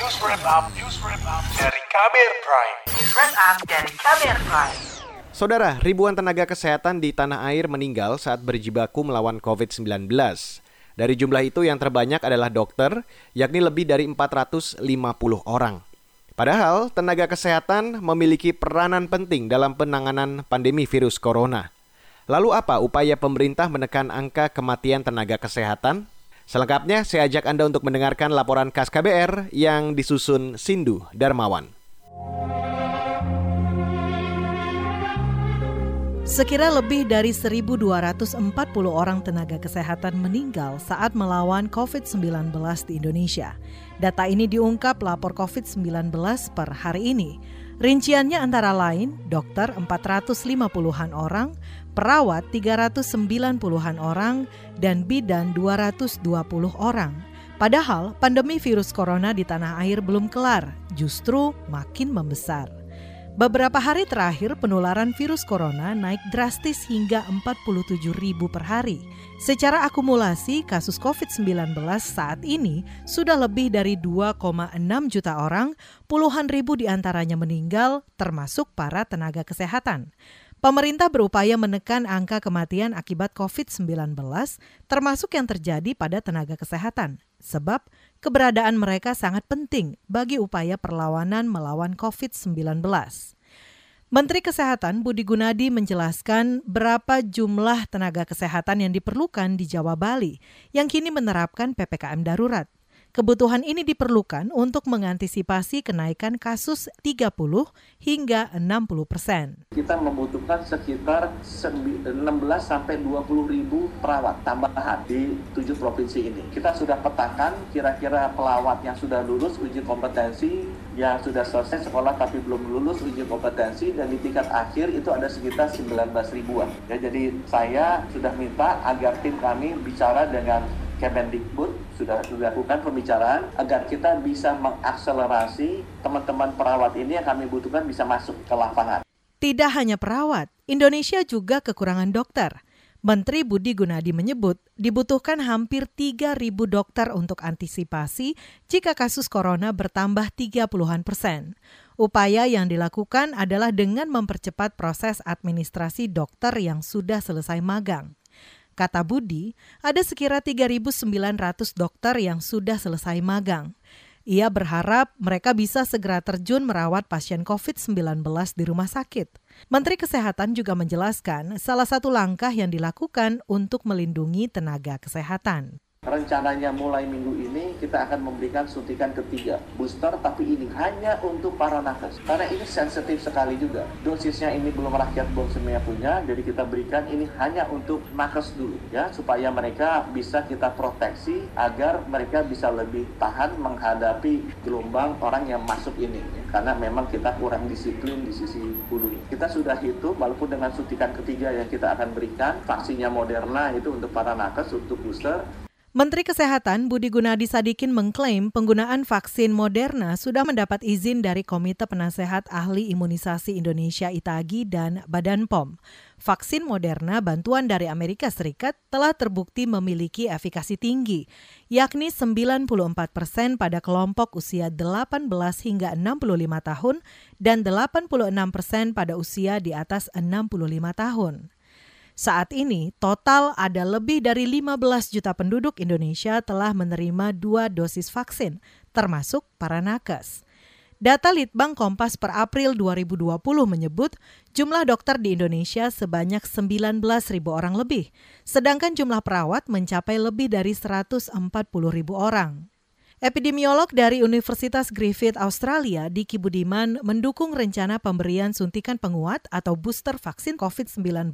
News Wrap Up, News Wrap Up dari Kamer Prime. News Wrap Up dari Kamer Prime. Saudara, ribuan tenaga kesehatan di tanah air meninggal saat berjibaku melawan COVID-19. Dari jumlah itu yang terbanyak adalah dokter, yakni lebih dari 450 orang. Padahal tenaga kesehatan memiliki peranan penting dalam penanganan pandemi virus corona. Lalu apa upaya pemerintah menekan angka kematian tenaga kesehatan? Selengkapnya saya ajak Anda untuk mendengarkan laporan KAS KBR yang disusun Sindu Darmawan. Sekira lebih dari 1.240 orang tenaga kesehatan meninggal saat melawan COVID-19 di Indonesia. Data ini diungkap lapor COVID-19 per hari ini. Rinciannya antara lain dokter 450-an orang, perawat 390-an orang, dan bidan 220 orang. Padahal pandemi virus corona di tanah air belum kelar, justru makin membesar. Beberapa hari terakhir penularan virus corona naik drastis hingga 47 ribu per hari. Secara akumulasi kasus COVID-19 saat ini sudah lebih dari 2,6 juta orang, puluhan ribu di antaranya meninggal termasuk para tenaga kesehatan. Pemerintah berupaya menekan angka kematian akibat COVID-19, termasuk yang terjadi pada tenaga kesehatan, sebab keberadaan mereka sangat penting bagi upaya perlawanan melawan COVID-19. Menteri Kesehatan Budi Gunadi menjelaskan berapa jumlah tenaga kesehatan yang diperlukan di Jawa Bali yang kini menerapkan PPKM darurat. Kebutuhan ini diperlukan untuk mengantisipasi kenaikan kasus 30 hingga 60 persen. Kita membutuhkan sekitar 16 sampai 20 ribu perawat tambahan di tujuh provinsi ini. Kita sudah petakan kira-kira pelawat yang sudah lulus uji kompetensi, yang sudah selesai sekolah tapi belum lulus uji kompetensi, dan di tingkat akhir itu ada sekitar 19 ribuan. Ya, jadi saya sudah minta agar tim kami bicara dengan Kemendikbud sudah dilakukan pembicaraan agar kita bisa mengakselerasi teman-teman perawat ini yang kami butuhkan bisa masuk ke lapangan. Tidak hanya perawat, Indonesia juga kekurangan dokter. Menteri Budi Gunadi menyebut dibutuhkan hampir 3.000 dokter untuk antisipasi jika kasus corona bertambah 30-an persen. Upaya yang dilakukan adalah dengan mempercepat proses administrasi dokter yang sudah selesai magang. Kata Budi, ada sekira 3.900 dokter yang sudah selesai magang. Ia berharap mereka bisa segera terjun merawat pasien COVID-19 di rumah sakit. Menteri Kesehatan juga menjelaskan salah satu langkah yang dilakukan untuk melindungi tenaga kesehatan. Rencananya mulai minggu ini kita akan memberikan suntikan ketiga booster tapi ini hanya untuk para nakes. Karena ini sensitif sekali juga. Dosisnya ini belum rakyat semua punya jadi kita berikan ini hanya untuk nakes dulu ya supaya mereka bisa kita proteksi agar mereka bisa lebih tahan menghadapi gelombang orang yang masuk ini ya. karena memang kita kurang disiplin di sisi hulu kita sudah hitung walaupun dengan suntikan ketiga yang kita akan berikan vaksinnya Moderna itu untuk para nakes untuk booster Menteri Kesehatan Budi Gunadi Sadikin mengklaim penggunaan vaksin Moderna sudah mendapat izin dari Komite Penasehat Ahli Imunisasi Indonesia ITAGI dan Badan POM. Vaksin Moderna bantuan dari Amerika Serikat telah terbukti memiliki efikasi tinggi, yakni 94 persen pada kelompok usia 18 hingga 65 tahun dan 86 persen pada usia di atas 65 tahun. Saat ini, total ada lebih dari 15 juta penduduk Indonesia telah menerima dua dosis vaksin, termasuk para nakes. Data Litbang Kompas per April 2020 menyebut jumlah dokter di Indonesia sebanyak 19 ribu orang lebih, sedangkan jumlah perawat mencapai lebih dari 140 ribu orang. Epidemiolog dari Universitas Griffith Australia, Diki Budiman, mendukung rencana pemberian suntikan penguat atau booster vaksin COVID-19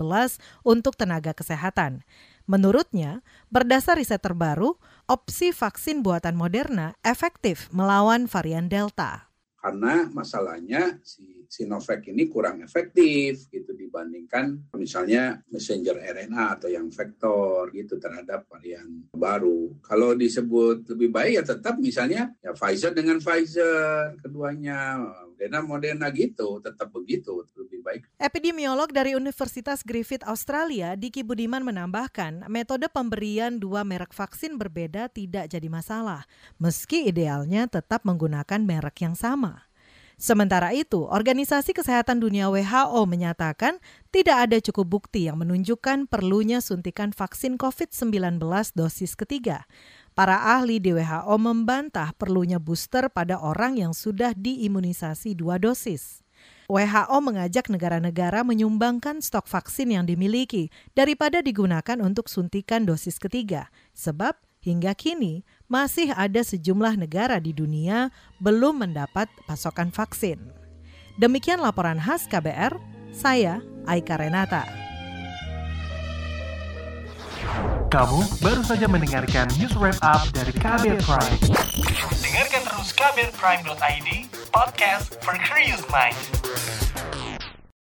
untuk tenaga kesehatan. Menurutnya, berdasar riset terbaru, opsi vaksin buatan Moderna efektif melawan varian Delta. Karena masalahnya si Sinovac ini kurang efektif gitu dibandingkan misalnya messenger RNA atau yang vektor gitu terhadap varian baru. Kalau disebut lebih baik ya tetap misalnya ya Pfizer dengan Pfizer keduanya, Moderna Moderna gitu tetap begitu baik. Epidemiolog dari Universitas Griffith Australia, Diki Budiman menambahkan, metode pemberian dua merek vaksin berbeda tidak jadi masalah, meski idealnya tetap menggunakan merek yang sama. Sementara itu, Organisasi Kesehatan Dunia WHO menyatakan tidak ada cukup bukti yang menunjukkan perlunya suntikan vaksin COVID-19 dosis ketiga. Para ahli di WHO membantah perlunya booster pada orang yang sudah diimunisasi dua dosis. WHO mengajak negara-negara menyumbangkan stok vaksin yang dimiliki daripada digunakan untuk suntikan dosis ketiga, sebab hingga kini masih ada sejumlah negara di dunia belum mendapat pasokan vaksin. Demikian laporan khas KBR, saya Aika Renata. Kamu baru saja mendengarkan news wrap up dari KBR Prime. Dengarkan terus kbrprime.id, podcast for curious mind.